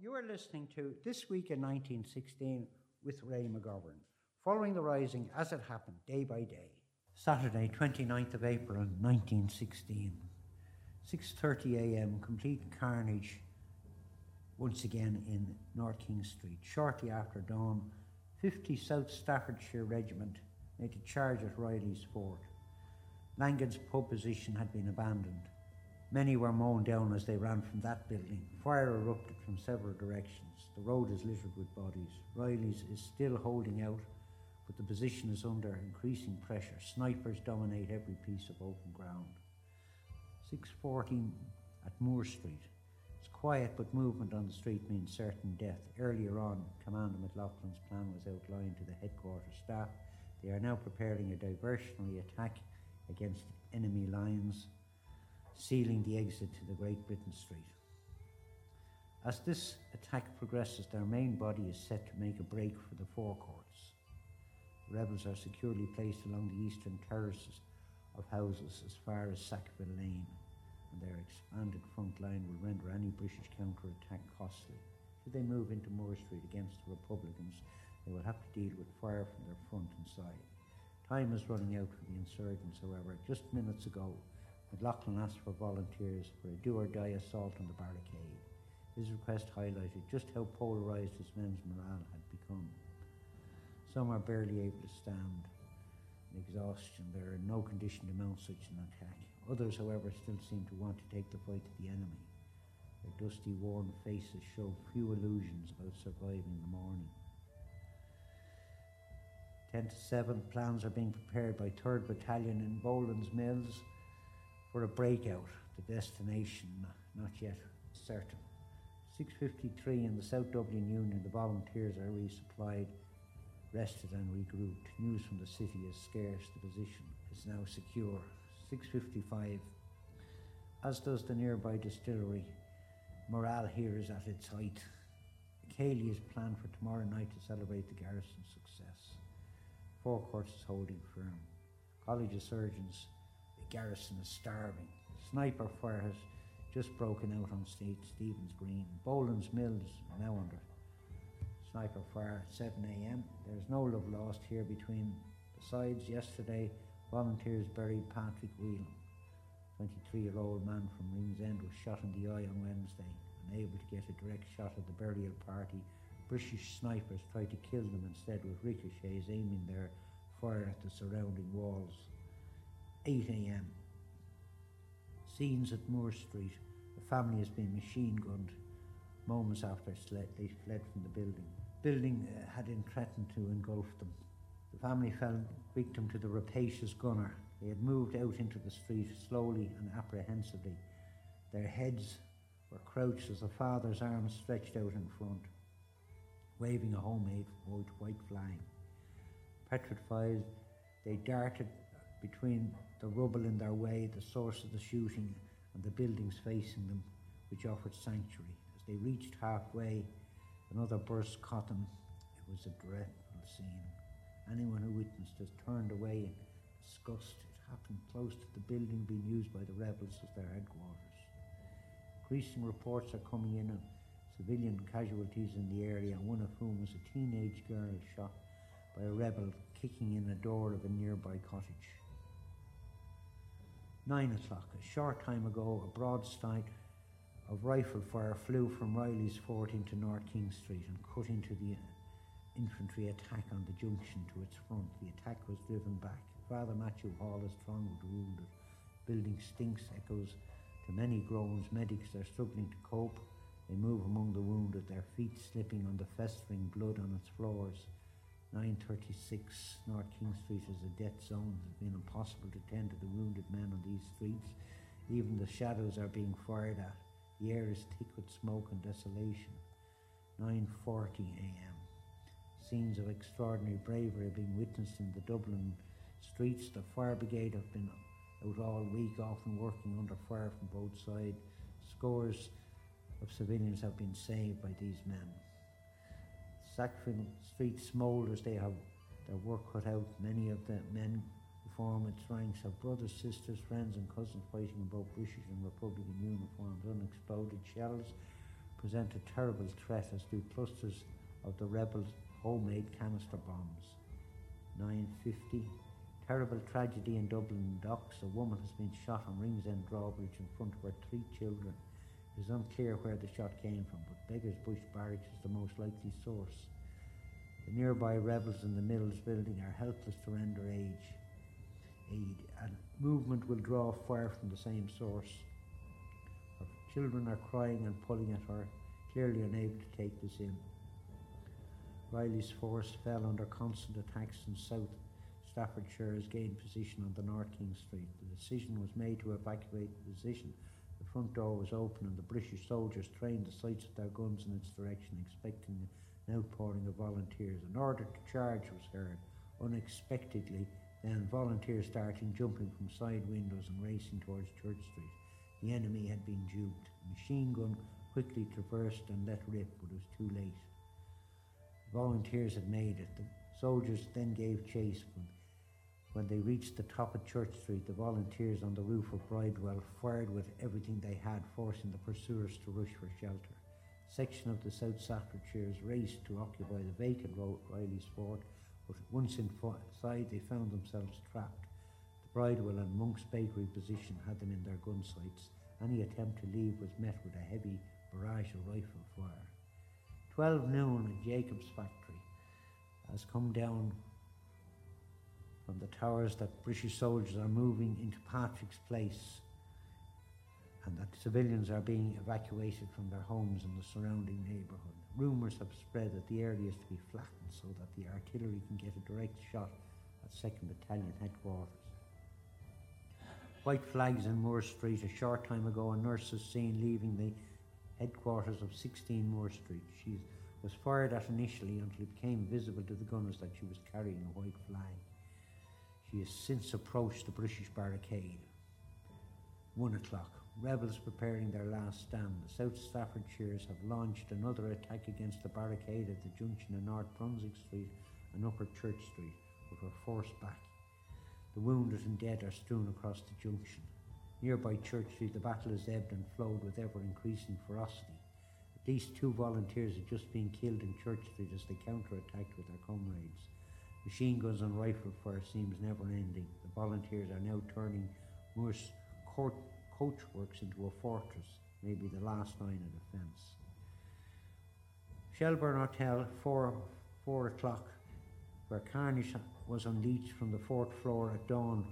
You are listening to This Week in 1916 with Ray McGovern, following the rising as it happened day by day. Saturday, 29th of April 1916. 6:30 a.m. complete carnage once again in North King Street. Shortly after dawn, 50 South Staffordshire Regiment made a charge at Reilly's Fort. Langan's pub position had been abandoned. Many were mown down as they ran from that building. Fire erupted from several directions. The road is littered with bodies. Reilly's is still holding out, but the position is under increasing pressure. Snipers dominate every piece of open ground. 6.14 at Moore Street. It's quiet, but movement on the street means certain death. Earlier on, Commander McLoughlin's plan was outlined to the headquarters staff. They are now preparing a diversionary attack against enemy lines sealing the exit to the Great Britain Street. As this attack progresses, their main body is set to make a break for the Four Courts. Rebels are securely placed along the eastern terraces of houses as far as Sackville Lane, and their expanded front line will render any British counter-attack costly. Should they move into Moore Street against the Republicans, they will have to deal with fire from their front and side. Time is running out for the insurgents, however. Just minutes ago, McLoughlin asked for volunteers for a do or die assault on the barricade. His request highlighted just how polarised his men's morale had become. Some are barely able to stand in exhaustion. They are in no condition to mount such an attack. Others, however, still seem to want to take the fight to the enemy. Their dusty, worn faces show few illusions about surviving the morning. 10 to 7 plans are being prepared by 3rd Battalion in Boland's Mills for a breakout. The destination not yet certain. 6.53 in the South Dublin Union, the volunteers are resupplied, rested and regrouped. News from the city is scarce, the position is now secure. 6.55, as does the nearby distillery. Morale here is at its height. céilí is planned for tomorrow night to celebrate the garrison's success. Four Courts is holding firm. College of Surgeons garrison is starving. Sniper fire has just broken out on State Stephen's Green. Boland's Mills are now under sniper fire at 7 a.m. There's no love lost here between the sides. Yesterday, volunteers buried Patrick Whelan. 23 year old man from Ringsend was shot in the eye on Wednesday. Unable to get a direct shot at the burial party, British snipers tried to kill them instead with ricochets aiming their fire at the surrounding walls. 8 a.m. Scenes at Moore Street. The family has been machine gunned moments after they fled from the building. Building uh, had threatened to engulf them. The family fell victim to the rapacious gunner. They had moved out into the street slowly and apprehensively. Their heads were crouched as the father's arms stretched out in front, waving a homemade white, white flag. Petrified, they darted between the rubble in their way, the source of the shooting, and the buildings facing them, which offered sanctuary. As they reached halfway, another burst caught them. It was a dreadful scene. Anyone who witnessed it turned away in disgust. It happened close to the building being used by the rebels as their headquarters. Increasing reports are coming in of civilian casualties in the area, one of whom was a teenage girl shot by a rebel kicking in a door of a nearby cottage. Nine o'clock, a short time ago, a broadside of rifle fire flew from Reilly's Fort into North King Street and cut into the infantry attack on the junction to its front. The attack was driven back. Father Mathew Hall is thronged with wounded. Building stinks echoes to many groans. Medics are struggling to cope. They move among the wounded, their feet slipping on the festering blood on its floors. 936 North King Street is a death zone. It's been impossible to tend to the wounded men on these streets. Even the shadows are being fired at. The air is thick with smoke and desolation. 9.40 a.m. Scenes of extraordinary bravery are being witnessed in the Dublin streets. The fire brigade have been out all week, often working under fire from both sides. Scores of civilians have been saved by these men. Sackville Street smoulders, they have their work cut out. Many of the men who form its ranks have brothers, sisters, friends, and cousins fighting in both British and Republican uniforms. Unexploded shells present a terrible threat as do clusters of the rebels' homemade canister bombs. 9.50, terrible tragedy in Dublin docks. A woman has been shot on Ringsend drawbridge in front of her three children. It is unclear where the shot came from, but Beggars Bush Barracks is the most likely source. The nearby rebels in the Mills building are helpless to render aid. aid, and movement will draw fire from the same source. Her children are crying and pulling at her, clearly unable to take this in. Reilly's force fell under constant attacks in South Staffordshire as gained position on the North King Street. The decision was made to evacuate the position. The front door was open and the British soldiers trained the sights of their guns in its direction, expecting an outpouring of volunteers. An order to charge was heard unexpectedly, then volunteers starting jumping from side windows and racing towards Church Street. The enemy had been duped. Machine gun quickly traversed and let rip, but it was too late. Volunteers had made it. The soldiers then gave chase. When, when they reached the top of Church Street, the volunteers on the roof of Bridewell fired with everything they had, forcing the pursuers to rush for shelter section of the South Staffordshires raced to occupy the vacant Reilly's Fort, but once inside they found themselves trapped. The Bridewell and Monk's Bakery position had them in their gun sights. Any attempt to leave was met with a heavy barrage of rifle fire. 12 noon at Jacob's factory has come down from the towers that British soldiers are moving into Patrick's Place and that civilians are being evacuated from their homes in the surrounding neighbourhood. Rumours have spread that the area is to be flattened so that the artillery can get a direct shot at 2nd Battalion headquarters. White flags in Moore Street. A short time ago, a nurse was seen leaving the headquarters of 16 Moore Street. She was fired at initially until it became visible to the gunners that she was carrying a white flag. She has since approached the British barricade. One o'clock rebels preparing their last stand. The South Staffordshires have launched another attack against the barricade at the junction of North Brunswick Street and Upper Church Street, but were forced back. The wounded and dead are strewn across the junction. Nearby Church Street, the battle has ebbed and flowed with ever increasing ferocity. At least two volunteers have just been killed in Church Street as they counter-attacked with their comrades. Machine guns and rifle fire seems never ending. The volunteers are now turning Moore's court coach works into a fortress, maybe the last line of defence. Shelbourne Hotel, 4, 4 o'clock, where carnage was unleashed from the fourth floor at dawn.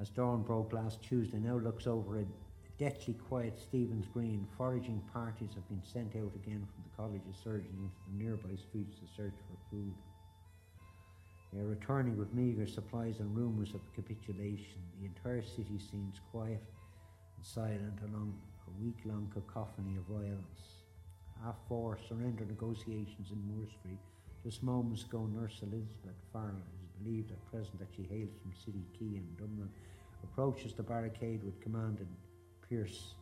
As dawn broke last Tuesday, now looks over a deathly quiet Stephen's Green. Foraging parties have been sent out again from the College of Surgeons into the nearby streets to search for food. Are returning with meagre supplies and rumours of capitulation. The entire city seems quiet and silent along a week long cacophony of violence. Half four surrender negotiations in Moore Street. Just moments ago, Nurse Elizabeth Farrell is believed at present that she hails from City Quay in Dublin, approaches the barricade with Commandant Pearse.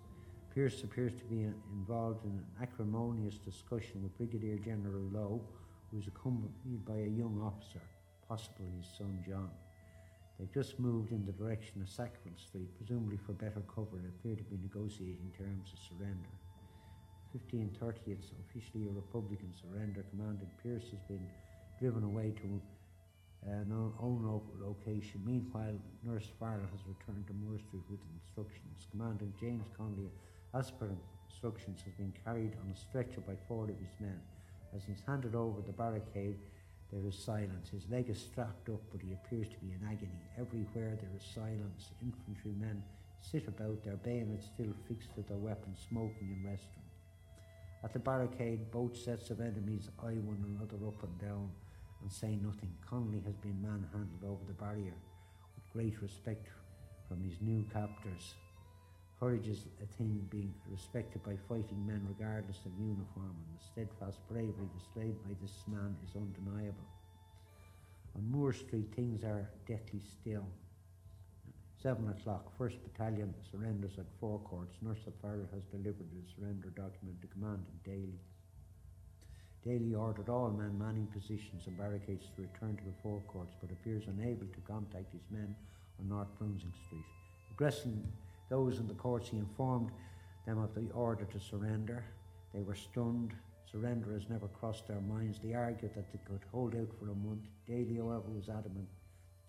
Pearse appears to be involved in an acrimonious discussion with Brigadier General Lowe, who is accompanied by a young officer possibly his son John. They've just moved in the direction of Sackville Street, presumably for better cover, and appear to be negotiating terms of surrender. 1530, it's officially a Republican surrender. Commandant Pearse has been driven away to uh, an own location. Meanwhile, Nurse Farrell has returned to Moore Street with instructions. Commandant James Connolly, as per instructions, has been carried on a stretcher by four of his men. As he's handed over the barricade, there is silence. His leg is strapped up, but he appears to be in agony. Everywhere there is silence. Infantrymen sit about, their bayonets still fixed to their weapons, smoking and resting. At the barricade, both sets of enemies eye one another up and down and say nothing. Connolly has been manhandled over the barrier with great respect from his new captors. Courage is a thing being respected by fighting men regardless of uniform, and the steadfast bravery displayed by this man is undeniable. On Moore Street, things are deathly still. Seven o'clock, 1st Battalion surrenders at Four Courts. Nurse Farrell has delivered the surrender document to Commandant Daly. Daly ordered all men manning positions and barricades to return to the Four Courts, but appears unable to contact his men on North Brunswick Street. Addressing those in the courts, he informed them of the order to surrender. They were stunned. Surrender has never crossed their minds. They argued that they could hold out for a month. Daly, however, was adamant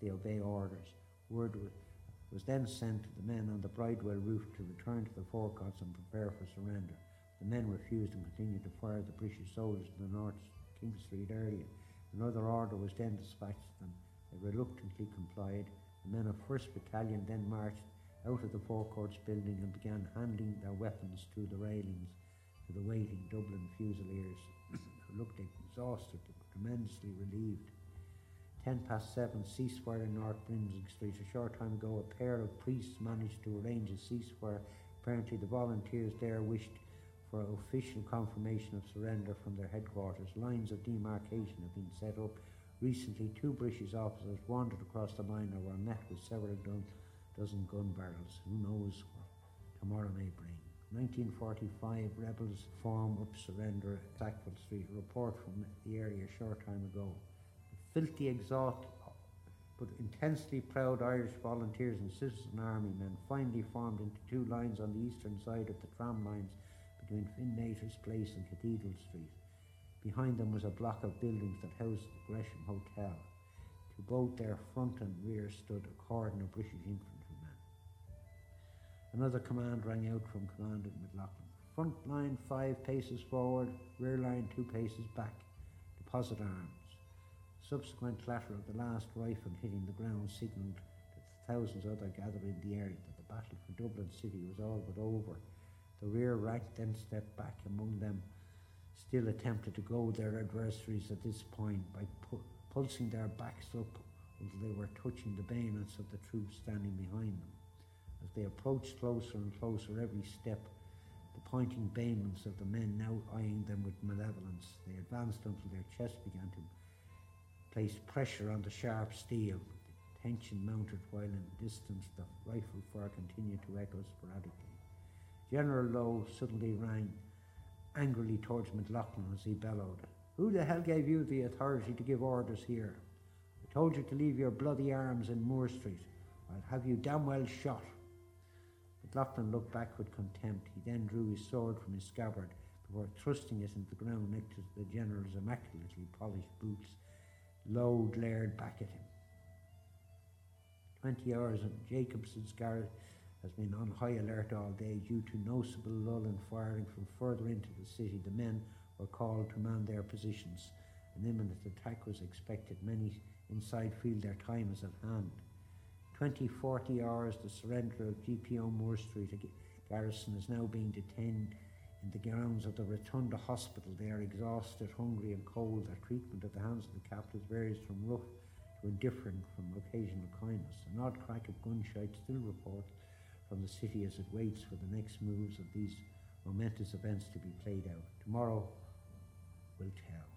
they obey orders. Word was then sent to the men on the Bridewell roof to return to the Four Courts and prepare for surrender. The men refused and continued to fire the British soldiers in the North King Street area. Another order was then dispatched to them. They reluctantly complied. The men of 1st Battalion then marched out of the Four Courts building and began handing their weapons through the railings to the waiting Dublin Fusiliers, who looked exhausted but tremendously relieved. Ten past seven, ceasefire in North Brunswick Street. A short time ago, a pair of priests managed to arrange a ceasefire. Apparently, the volunteers there wished for official confirmation of surrender from their headquarters. Lines of demarcation have been set up. Recently, two British officers wandered across the line and were met with several dozen gun barrels. Who knows what tomorrow may bring. 1945, rebels form up surrender at Sackville Street. Report from the area a short time ago. The filthy, exhausted, but intensely proud Irish volunteers and citizen army men finally formed into two lines on the eastern side of the tram lines between Findlater's Place and Cathedral Street. Behind them was a block of buildings that housed the Gresham Hotel. To both their front and rear stood a cordon of British infantrymen. Another command rang out from Commander McLoughlin. Front line five paces forward, rear line two paces back. Deposit arms. Subsequent clatter of the last rifle hitting the ground signalled that the thousands other gathered in the area that the battle for Dublin City was all but over. The rear rank then stepped back among them, still attempted to goad their adversaries at this point by pu- pulsing their backs up until they were touching the bayonets of the troops standing behind them. As they approached closer and closer every step, the pointing bayonets of the men now eyeing them with malevolence, they advanced until their chests began to place pressure on the sharp steel. The tension mounted while in the distance the rifle fire continued to echo sporadically. General Lowe suddenly rang angrily towards McLoughlin as he bellowed, Who the hell gave you the authority to give orders here? I told you to leave your bloody arms in Moore Street. I'll have you damn well shot. McLoughlin looked back with contempt. He then drew his sword from his scabbard before thrusting it into the ground next to the general's immaculately polished boots. Lowe glared back at him. Twenty hours in Jacobson's garret has been on high alert all day due to noticeable lull in firing from further into the city. The men were called to man their positions. An imminent attack was expected. Many inside feel their time is at hand. 20, 40 hours, the surrender of GPO Moore Street garrison is now being detained in the grounds of the Rotunda Hospital. They are exhausted, hungry, and cold. Their treatment at the hands of the captives varies from rough to indifferent from occasional kindness. An odd crack of gunshots still reports from the city as it waits for the next moves of these momentous events to be played out. Tomorrow will tell.